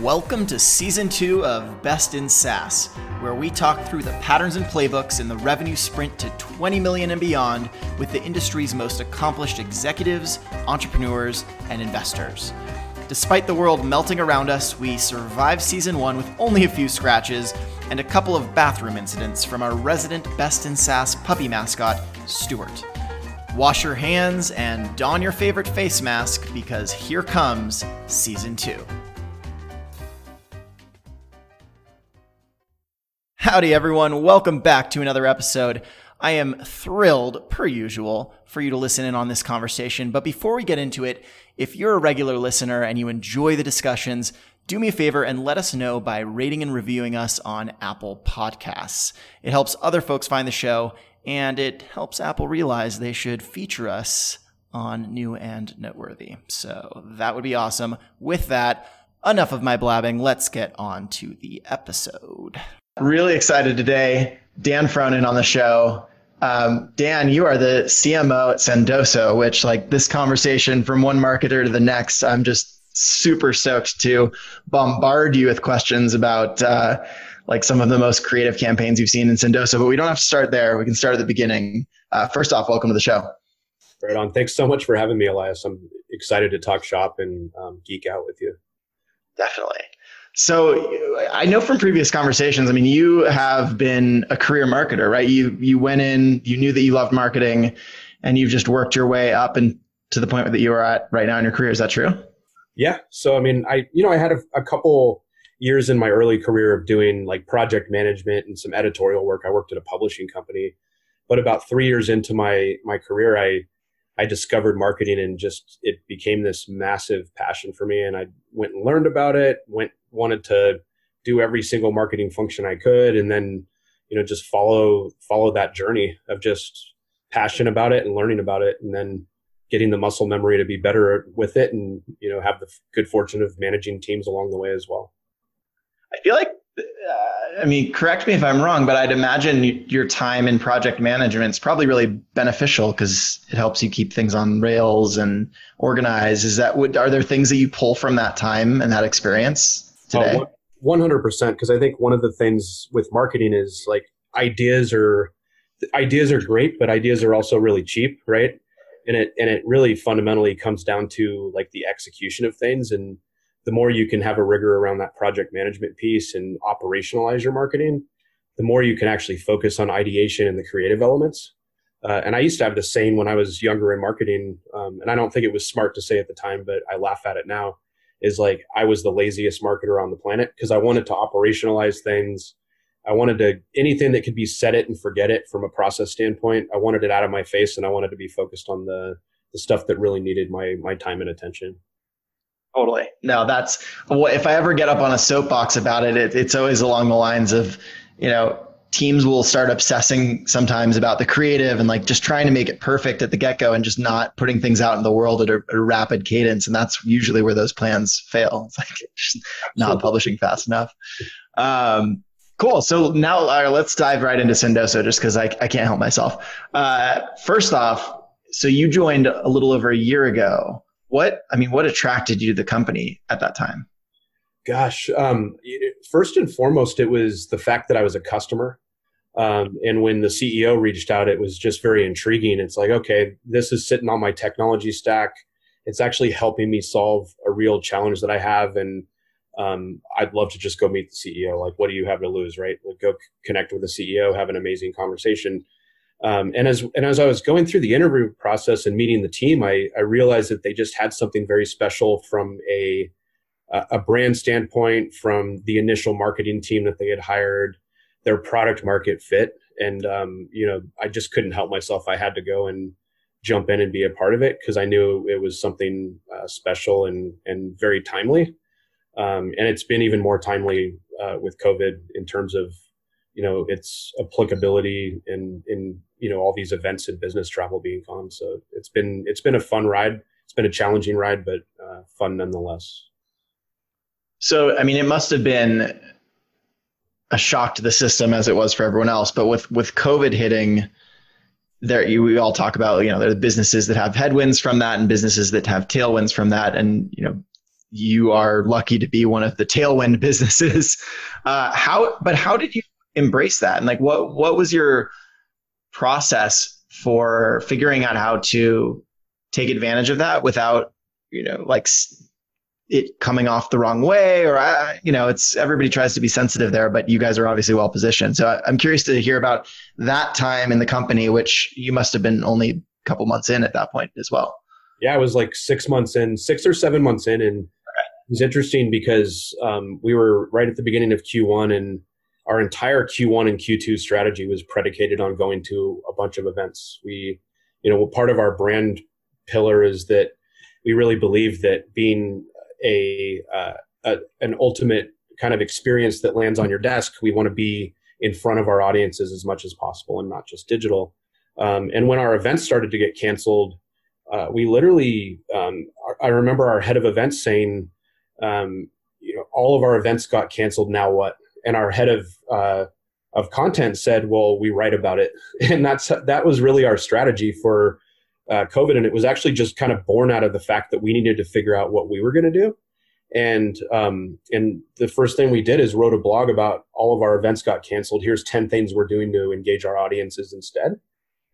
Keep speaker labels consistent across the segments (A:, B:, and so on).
A: Welcome to season two of Best in SaaS, where we talk through the patterns and playbooks in the revenue sprint to 20 million and beyond with the industry's most accomplished executives, entrepreneurs, and investors. Despite the world melting around us, we survived season one with only a few scratches and a couple of bathroom incidents from our resident Best in SaaS puppy mascot, Stuart. Wash your hands and don your favorite face mask because here comes season two. Howdy, everyone. Welcome back to another episode. I am thrilled, per usual, for you to listen in on this conversation. But before we get into it, if you're a regular listener and you enjoy the discussions, do me a favor and let us know by rating and reviewing us on Apple Podcasts. It helps other folks find the show and it helps Apple realize they should feature us on New and Noteworthy. So that would be awesome. With that, enough of my blabbing. Let's get on to the episode. Really excited today. Dan Frohnen on the show. Um, Dan, you are the CMO at Sendoso, which, like this conversation from one marketer to the next, I'm just super stoked to bombard you with questions about uh, like some of the most creative campaigns you've seen in Sendoso. But we don't have to start there. We can start at the beginning. Uh, first off, welcome to the show.
B: Right on. Thanks so much for having me, Elias. I'm excited to talk shop and um, geek out with you.
A: Definitely. So I know from previous conversations, I mean, you have been a career marketer, right? You you went in, you knew that you loved marketing, and you've just worked your way up and to the point that you are at right now in your career. Is that true?
B: Yeah. So I mean, I you know I had a, a couple years in my early career of doing like project management and some editorial work. I worked at a publishing company, but about three years into my my career, I I discovered marketing and just it became this massive passion for me. And I went and learned about it, went, wanted to do every single marketing function I could. And then, you know, just follow, follow that journey of just passion about it and learning about it. And then getting the muscle memory to be better with it and, you know, have the good fortune of managing teams along the way as well.
A: I feel like uh, I mean, correct me if I'm wrong, but I'd imagine your time in project management is probably really beneficial because it helps you keep things on rails and organize. Is that what, are there things that you pull from that time and that experience today?
B: Oh, 100%. Because I think one of the things with marketing is like ideas are, ideas are great, but ideas are also really cheap, right? And it, and it really fundamentally comes down to like the execution of things and, the more you can have a rigor around that project management piece and operationalize your marketing, the more you can actually focus on ideation and the creative elements. Uh, and I used to have the saying when I was younger in marketing, um, and I don't think it was smart to say at the time, but I laugh at it now. Is like I was the laziest marketer on the planet because I wanted to operationalize things. I wanted to anything that could be set it and forget it from a process standpoint. I wanted it out of my face, and I wanted to be focused on the the stuff that really needed my my time and attention.
A: Totally. No, that's if I ever get up on a soapbox about it, it, it's always along the lines of, you know, teams will start obsessing sometimes about the creative and like just trying to make it perfect at the get go and just not putting things out in the world at a, a rapid cadence. And that's usually where those plans fail. It's like not publishing fast enough. Um, cool. So now uh, let's dive right into Sendoso just because I, I can't help myself. Uh, first off, so you joined a little over a year ago what i mean what attracted you to the company at that time
B: gosh um, first and foremost it was the fact that i was a customer. Um, and when the ceo reached out it was just very intriguing. It's like okay this is sitting on my technology stack. It's actually helping me solve a real challenge that i have. And um, i'd love to just go meet the ceo like what do you have to lose right? Like go c- connect with the ceo have an amazing conversation. Um, and as and as I was going through the interview process and meeting the team, I, I realized that they just had something very special from a a brand standpoint, from the initial marketing team that they had hired, their product market fit, and um, you know I just couldn't help myself. I had to go and jump in and be a part of it because I knew it was something uh, special and and very timely. Um, and it's been even more timely uh, with COVID in terms of you know its applicability in in you know all these events and business travel being gone. So it's been it's been a fun ride. It's been a challenging ride, but uh, fun nonetheless.
A: So I mean, it must have been a shock to the system as it was for everyone else. But with with COVID hitting, there you, we all talk about you know there are businesses that have headwinds from that and businesses that have tailwinds from that, and you know you are lucky to be one of the tailwind businesses. Uh, how, but how did you embrace that? And like, what what was your process for figuring out how to take advantage of that without, you know, like it coming off the wrong way or I, you know it's everybody tries to be sensitive there but you guys are obviously well positioned. So I, i'm curious to hear about that time in the company which you must have been only a couple months in at that point as well.
B: Yeah, it was like six months in, six or seven months in, and it was interesting because um, we were right at the beginning of Q1, and our entire Q1 and Q2 strategy was predicated on going to a bunch of events. We, you know, part of our brand pillar is that we really believe that being a, uh, a an ultimate kind of experience that lands on your desk, we want to be in front of our audiences as much as possible and not just digital. Um, and when our events started to get canceled uh, we literally, um, I remember our head of events saying, um, you know, all of our events got canceled. Now what? And our head of uh, of content said, "Well, we write about it," and that's that was really our strategy for uh, COVID. And it was actually just kind of born out of the fact that we needed to figure out what we were going to do. And um, and the first thing we did is wrote a blog about all of our events got canceled. Here's ten things we're doing to engage our audiences instead.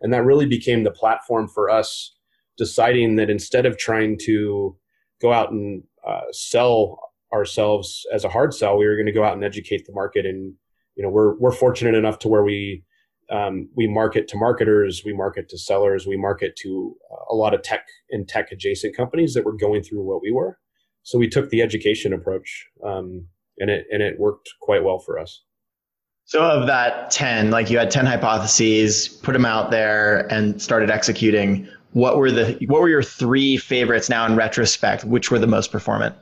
B: And that really became the platform for us deciding that instead of trying to go out and uh, sell ourselves as a hard sell, we were going to go out and educate the market. And you know, we're we're fortunate enough to where we um, we market to marketers, we market to sellers, we market to uh, a lot of tech and tech adjacent companies that were going through what we were. So we took the education approach, um, and it and it worked quite well for us.
A: So of that 10, like you had 10 hypotheses, put them out there and started executing what were the what were your three favorites now in retrospect? Which were the most performant?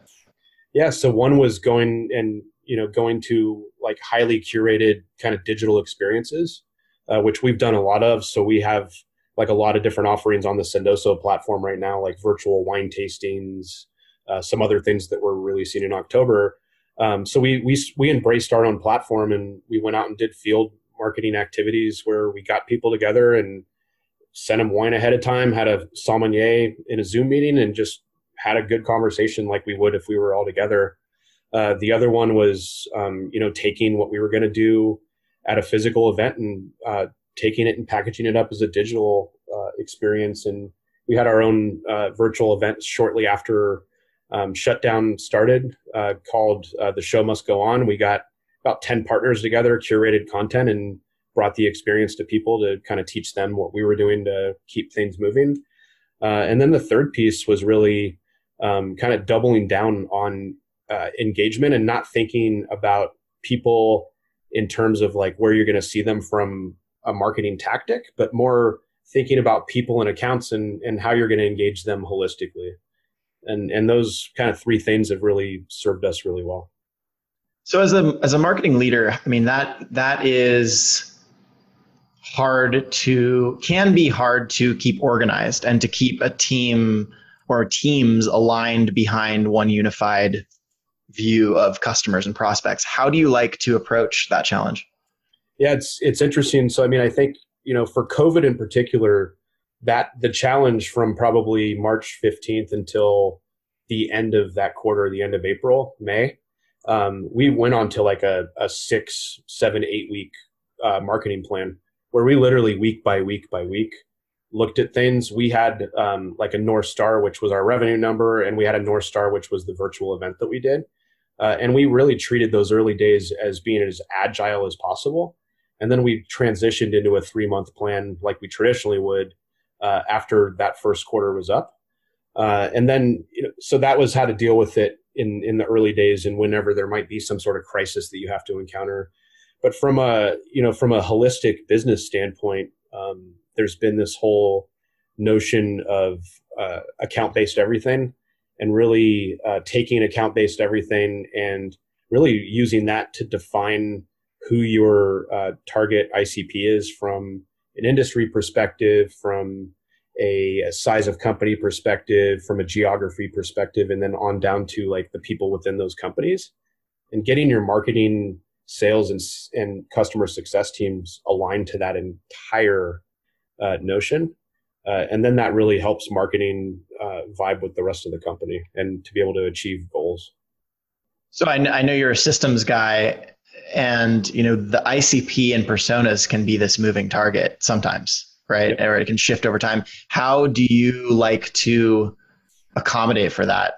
B: Yeah, so one was going and you know going to like highly curated kind of digital experiences, uh, which we've done a lot of. So we have like a lot of different offerings on the Sendoso platform right now, like virtual wine tastings, uh, some other things that we're releasing in October. Um, so we we we embraced our own platform and we went out and did field marketing activities where we got people together and sent them wine ahead of time, had a sommelier in a Zoom meeting, and just had a good conversation like we would if we were all together. Uh, the other one was, um, you know, taking what we were going to do at a physical event and uh, taking it and packaging it up as a digital uh, experience. And we had our own uh, virtual event shortly after um, shutdown started uh, called uh, The Show Must Go On. We got about 10 partners together, curated content, and brought the experience to people to kind of teach them what we were doing to keep things moving. Uh, and then the third piece was really um, kind of doubling down on engagement and not thinking about people in terms of like where you're going to see them from a marketing tactic, but more thinking about people and accounts and, and how you're going to engage them holistically. And, and those kind of three things have really served us really well.
A: So as a as a marketing leader, I mean that that is hard to can be hard to keep organized and to keep a team or teams aligned behind one unified view of customers and prospects. How do you like to approach that challenge?
B: Yeah, it's it's interesting. So I mean, I think, you know, for COVID in particular, that the challenge from probably March 15th until the end of that quarter, the end of April, May, um, we went on to like a, a six, seven, eight week uh, marketing plan where we literally week by week by week looked at things. We had um, like a North Star, which was our revenue number, and we had a North Star, which was the virtual event that we did. Uh, and we really treated those early days as being as agile as possible. And then we transitioned into a three month plan like we traditionally would uh, after that first quarter was up. Uh, and then, you know, so that was how to deal with it in, in the early days and whenever there might be some sort of crisis that you have to encounter but from a you know from a holistic business standpoint, um, there's been this whole notion of uh, account based everything, and really uh, taking account based everything and really using that to define who your uh, target ICP is from an industry perspective, from a, a, size of company perspective, from a geography perspective, and then on down to like the people within those companies, and getting your marketing sales and, and customer success teams aligned to that entire uh, notion uh, and then that really helps marketing uh, vibe with the rest of the company and to be able to achieve goals.
A: So I, I know you're a systems guy, and you know the ICP and personas can be this moving target sometimes, right? Or it can shift over time. How do you like to accommodate for that?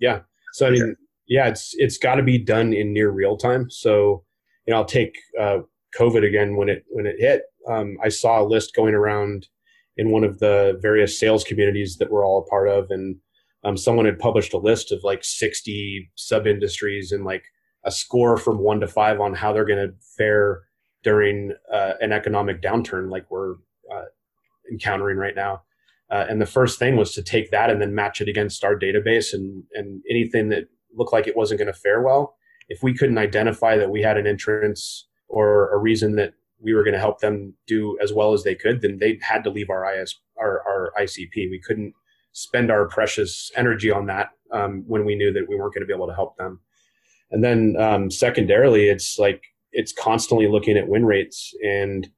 B: Yeah. So I mean, yeah, it's it's got to be done in near real time. So you know, I'll take uh, COVID again when it when it hit. Um, I saw a list going around in one of the various sales communities that we're all a part of, and um, someone had published a list of like 60 sub industries and like a score from one to five on how they're going to fare during uh, an economic downturn like we're uh, encountering right now. Uh, and the first thing was to take that and then match it against our database and, and anything that looked like it wasn't going to fare well. If we couldn't identify that we had an entrance or a reason that we were going to help them do as well as they could, then they had to leave our IS our, our ICP. We couldn't spend our precious energy on that um, when we knew that we weren't going to be able to help them. And then um, secondarily, it's like it's constantly looking at win rates and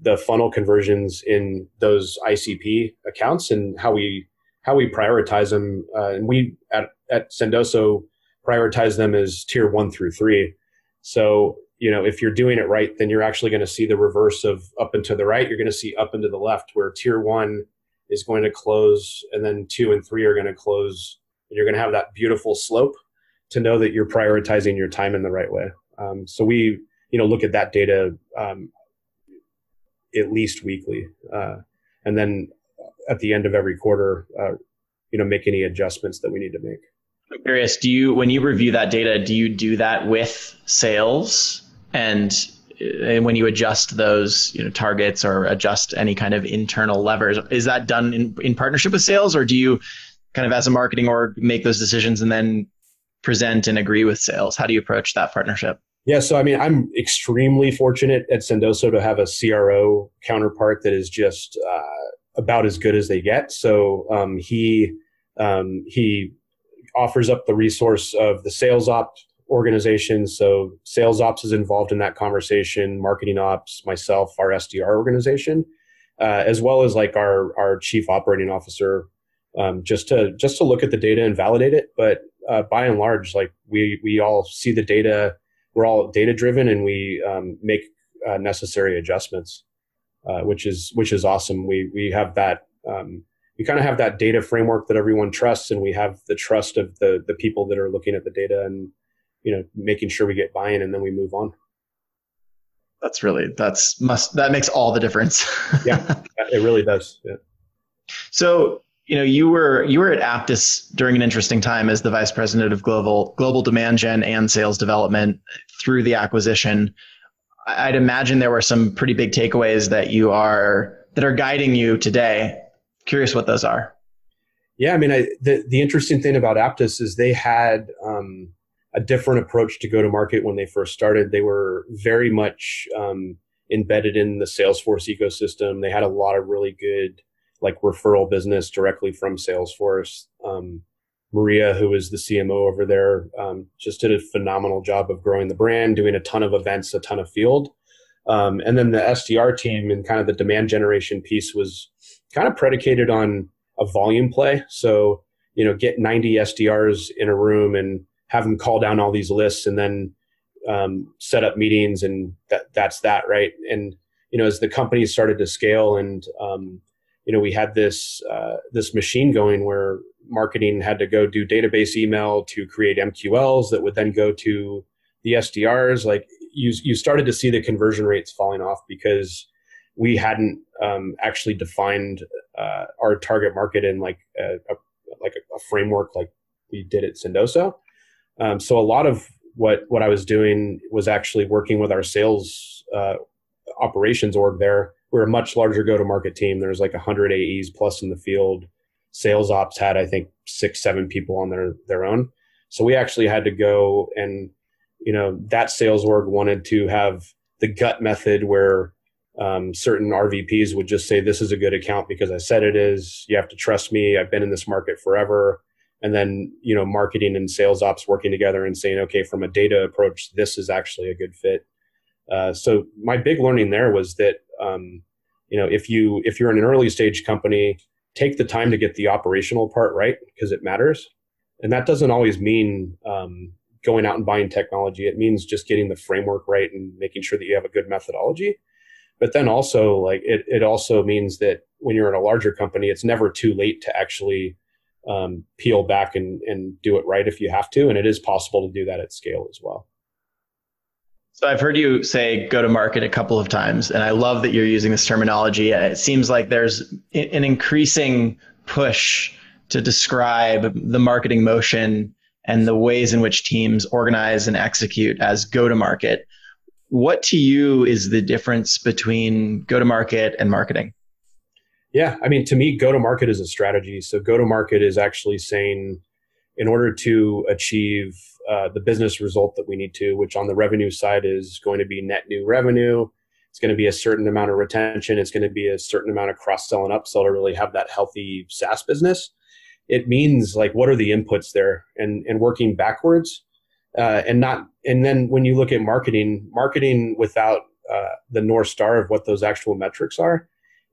B: the funnel conversions in those ICP accounts and how we how we prioritize them. Uh, and we at at Sendoso prioritize them as tier one through three. So you know if you're doing it right, then you're actually going to see the reverse of up and to the right. You're going to see up and to the left, where tier one is going to close, and then two and three are going to close. And you're going to have that beautiful slope to know that you're prioritizing your time in the right way. Um, so we, you know, look at that data um, at least weekly, uh, and then at the end of every quarter, uh, you know, make any adjustments that we need to make.
A: I'm curious, do you when you review that data, do you do that with sales and and when you adjust those you know targets or adjust any kind of internal levers is that done in, in partnership with sales or do you kind of as a marketing org make those decisions and then present and agree with sales? How do you approach that partnership?
B: Yeah, so I mean, I'm extremely fortunate at Sendoso to have a CRO counterpart that is just uh, about as good as they get. So um, he um, he offers up the resource of the sales ops organization. So sales ops is involved in that conversation, marketing ops, myself, our SDR organization, uh, as well as like our our chief operating officer, um, just to just to look at the data and validate it. But uh, by and large, like we we all see the data. We're all data driven, and we um, make uh, necessary adjustments, uh, which is which is awesome. We we have that. Um, we kind of have that data framework that everyone trusts, and we have the trust of the the people that are looking at the data, and you know, making sure we get buy-in, and then we move on.
A: That's really that's must that makes all the difference.
B: yeah, it really does. Yeah.
A: So you know, you were you were at Apttus during an interesting time as the vice president of global global demand gen and sales development through the acquisition. I'd imagine there were some pretty big takeaways that you are that are guiding you today. Curious what those are.
B: Yeah, I mean, I, the the interesting thing about Apttus is they had um, a different approach to go to market when they first started. They were very much um, embedded in the Salesforce ecosystem. They had a lot of really good like referral business directly from Salesforce. Um, Maria, who is the CMO over there, um, just did a phenomenal job of growing the brand, doing a ton of events, a ton of field. Um, and then the SDR team and kind of the demand generation piece was kind of predicated on a volume play. So, you know, get 90 SDRs in a room and have them call down all these lists and then um, set up meetings and that, that's that, right? And, you know, as the company started to scale and, um, you know, we had this uh, this machine going where marketing had to go do database email to create MQLs that would then go to the SDRs. Like you, you started to see the conversion rates falling off because we hadn't um, actually defined uh, our target market in like a, a like a, a, framework like we did at Sendoso. Um, so a lot of what what I was doing was actually working with our sales uh, operations org there we're a much larger go to market team. There's like 100 AEs plus in the field. Sales ops had, I think, six, seven people on their, their own. So we actually had to go and, you know, that sales org wanted to have the gut method where um, certain RVPs would just say, This is a good account because I said it is. You have to trust me. I've been in this market forever. And then, you know, marketing and sales ops working together and saying, Okay, from a data approach, this is actually a good fit. Uh, so my big learning there was that um, you know if you if you're in an early stage company take the time to get the operational part right because it matters. And that doesn't always mean um, going out and buying technology. It means just getting the framework right and making sure that you have a good methodology. But then also like it, it also means that when you're in a larger company it's never too late to actually um, peel back and, and do it right if you have to and it is possible to do that at scale as well
A: so I've heard you say go to market a couple of times, and I love that you're using this terminology. It seems like there's an increasing push to describe the marketing motion and the ways in which teams organize and execute as go to market. What to you is the difference between go to market and marketing?
B: Yeah, I mean, to me, go to market is a strategy. So, go to market is actually saying, in order to achieve uh, the business result that we need to, which on the revenue side is going to be net new revenue. It's going to be a certain amount of retention. It's going to be a certain amount of cross sell and upsell to really have that healthy SaaS business. It means like what are the inputs there, and and working backwards, uh, and not and then when you look at marketing, marketing without uh, the north star of what those actual metrics are,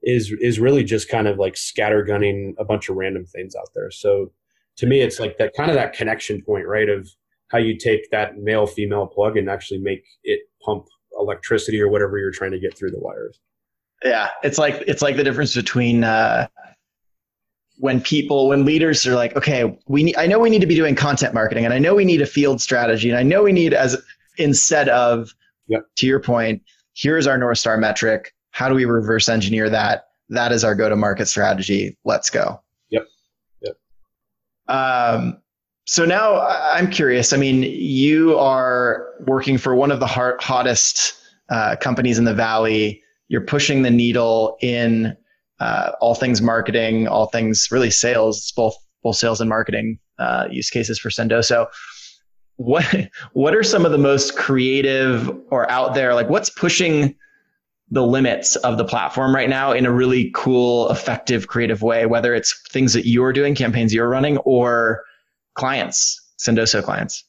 B: is is really just kind of like scattergunning a bunch of random things out there. So to me, it's like that kind of that connection point, right? Of how you take that male female plug and actually make it pump electricity or whatever you're trying to get through the wires.
A: Yeah, it's like it's like the difference between uh, when people when leaders are like, okay, we need, I know we need to be doing content marketing, and I know we need a field strategy, and I know we need as instead of yep. to your point, here's our north star metric. How do we reverse engineer that? That is our go to market strategy. Let's go.
B: Yep. Yep.
A: Um, so now I'm curious. I mean, you are working for one of the hot, hottest uh, companies in the valley. You're pushing the needle in uh, all things marketing, all things really sales. It's both both sales and marketing uh, use cases for Sendoso. What what are some of the most creative or out there? Like, what's pushing the limits of the platform right now in a really cool, effective, creative way? Whether it's things that you're doing, campaigns you're running, or clients, Sendoso clients?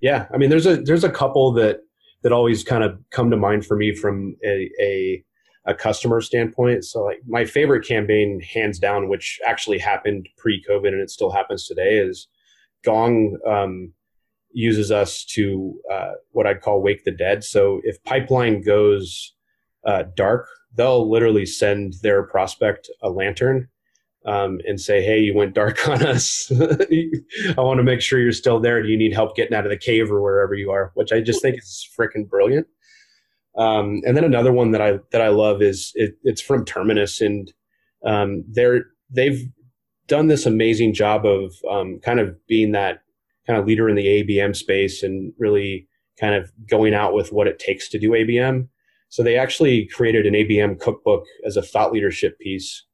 B: Yeah, I mean, there's a there's a couple that that always kind of come to mind for me from a, a a customer standpoint. So like my favorite campaign, hands down, which actually happened pre-COVID and it still happens today, is Gong um, uses us to uh, what I'd call wake the dead. So if pipeline goes uh, dark, they'll literally send their prospect a lantern um, and say, "Hey, you went dark on us. I want to make sure you're still there. Do you need help getting out of the cave or wherever you are?" Which I just think is freaking brilliant. Um, and then another one that I that I love is it, it's from Terminus, and um, they're they've done this amazing job of um, kind of being that kind of leader in the ABM space and really kind of going out with what it takes to do ABM. So they actually created an ABM cookbook as a thought leadership piece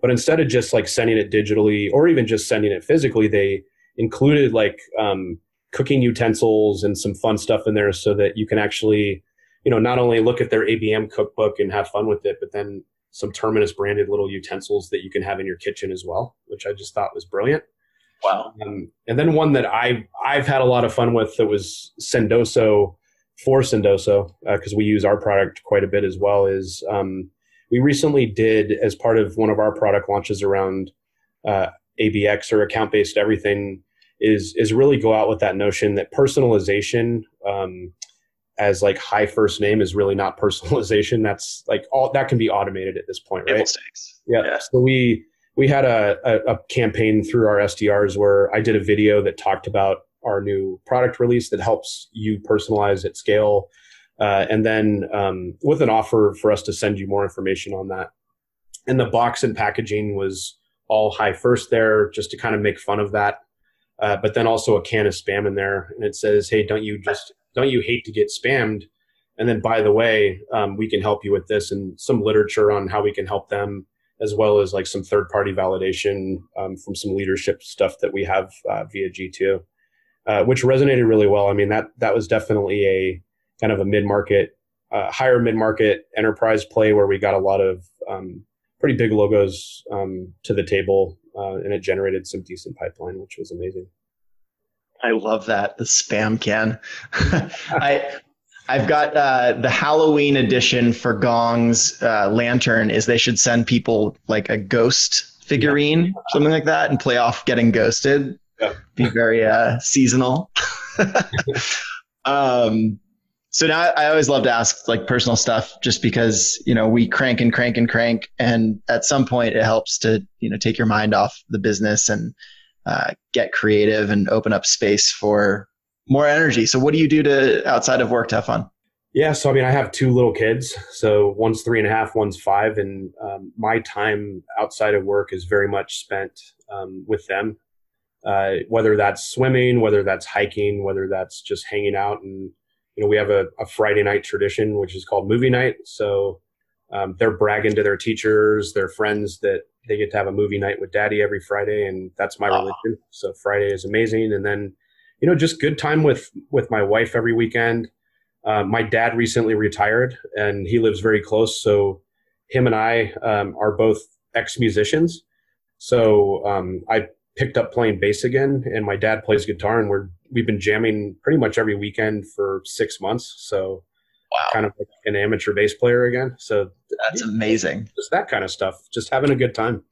B: but instead of just like sending it digitally or even just sending it physically, they included like um, cooking utensils and some fun stuff in there so that you can actually, you know, not only look at their ABM cookbook and have fun with it, but then some Terminus branded little utensils that you can have in your kitchen as well, which I just thought was brilliant.
A: Wow.
B: Um, and then one that I I've had a lot of fun with that was Sendoso for Sendoso because uh, we use our product quite a bit as well is um, we recently did as part of one of our product launches around uh, ABX or account based everything is is really go out with that notion that personalization um, as like high first name is really not personalization. That's like all that can be automated at this point, right? Yeah. yeah. So we we had a, a, a campaign through our SDRs where I did a video that talked about our new product release that helps you personalize at scale uh, and then um, with an offer for us to send you more information on that. And the box and packaging was all high first there, just to kind of make fun of that. Uh, but then also a can of spam in there, and it says, "Hey, don't you just don't you hate to get spammed?" And then, by the way, um, we can help you with this, and some literature on how we can help them, as well as like some third party validation um, from some leadership stuff that we have uh, via G2, uh, which resonated really well. I mean that that was definitely a kind of a mid market, uh, higher mid market enterprise play where we got a lot of um, pretty big logos um, to the table, uh, and it generated some decent pipeline, which was amazing.
A: I love that the spam can. I I've got uh, the Halloween edition for Gong's uh, lantern. Is they should send people like a ghost figurine, something like that, and play off getting ghosted. Yeah. Be very uh, seasonal. um, so now I always love to ask like personal stuff, just because you know we crank and crank and crank, and at some point it helps to you know take your mind off the business and uh, get creative and open up space for more energy. So what do you do to outside of work to have fun?
B: Yeah, so I mean, I have two little kids. So one's three and a half, one's five, and um, my time outside of work is very much spent um, with them. Uh, whether that's swimming, whether that's hiking, whether that's just hanging out, and you know, we have a, a Friday night tradition which is called movie night. So um, they're bragging to their teachers, their friends that they get to have a movie night with daddy every Friday, and that's my religion. So Friday is amazing, and then you know, just good time with with my wife every weekend. Uh, my dad recently retired, and he lives very close. So him and I um, are both ex musicians. So um, I picked up playing bass again, and my dad plays guitar, and we're we've been jamming pretty much every weekend for six months. So wow. kind of like an amateur bass player again. So
A: that's amazing.
B: Just that kind of stuff. Just having a good time.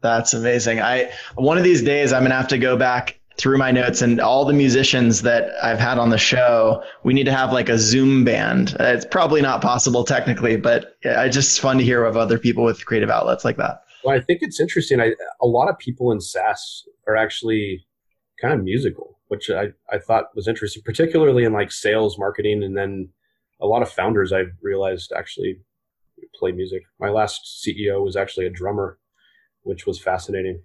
A: That's amazing. I one of these days I'm gonna have to go back through my notes and all the musicians that I've had on the show, we need to have like a Zoom band. It's probably not possible technically, but it's just fun to hear of other people with creative outlets like that.
B: Well, I think it's interesting. I, a lot of people in SaaS are actually kind of musical, which I, I thought was interesting, particularly in like sales, marketing, and then a lot of founders I've realized actually play music. My last CEO was actually a drummer, which was fascinating.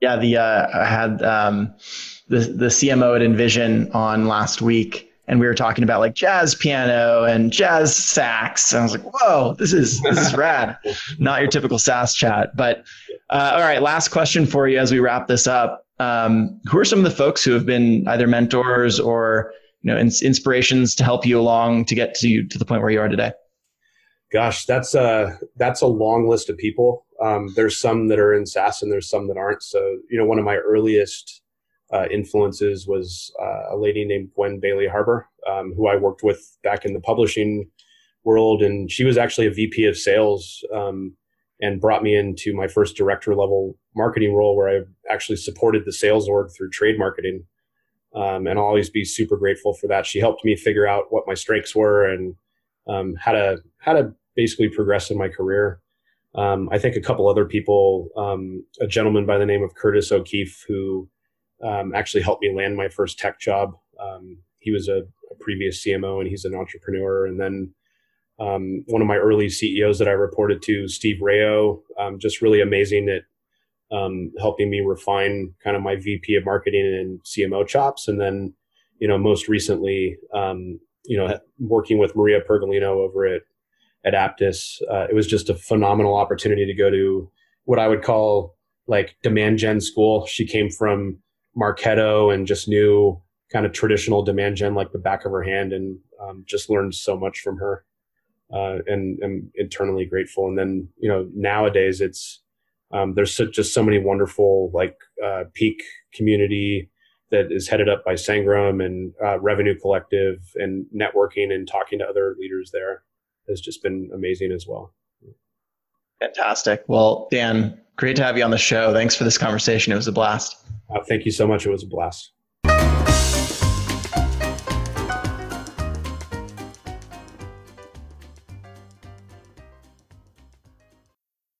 A: Yeah, the uh, I had um, the the CMO at InVision on last week, and we were talking about like jazz piano and jazz sax. And I was like, "Whoa, this is this is rad." Not your typical SaaS chat, but uh, all right. Last question for you as we wrap this up. Um, who are some of the folks who have been either mentors or you know ins- inspirations to help you along to get to you to the point where you are today?
B: Gosh, that's a that's a long list of people. Um, there's some that are in SaaS and there's some that aren't. So, you know, one of my earliest uh, influences was uh, a lady named Gwen Bailey Harbor, um, who I worked with back in the publishing world. And she was actually a VP of sales um, and brought me into my first director level marketing role where I actually supported the sales org through trade marketing. Um, and I'll always be super grateful for that. She helped me figure out what my strengths were and um, how to how to basically progress in my career. Um, I think a couple other people, um, a gentleman by the name of Curtis O'Keefe, who um, actually helped me land my first tech job. Um, he was a, a, previous CMO and he's an entrepreneur. And then um, one of my early CEOs that I reported to, Steve Rayo, um, just really amazing at helping me refine kind of my VP of marketing and CMO chops. And then, you know, most recently, you know, working with Maria Pergolino over at at Apttus. Uh, it was just a phenomenal opportunity to go to what I would call like demand gen school. She came from Marketo and just knew kind of traditional demand gen like the back of her hand and um, just learned so much from her. Uh, and am internally grateful. And then, you know, nowadays it's, um, there's so, just so many wonderful like uh, peak community that is headed up by Sangram and uh, Revenue Collective and networking and talking to other leaders there has just been amazing as well.
A: Fantastic. Well, Dan, great to have you on the show. Thanks for this conversation. It was a blast.
B: Uh, thank you so much. It was a blast.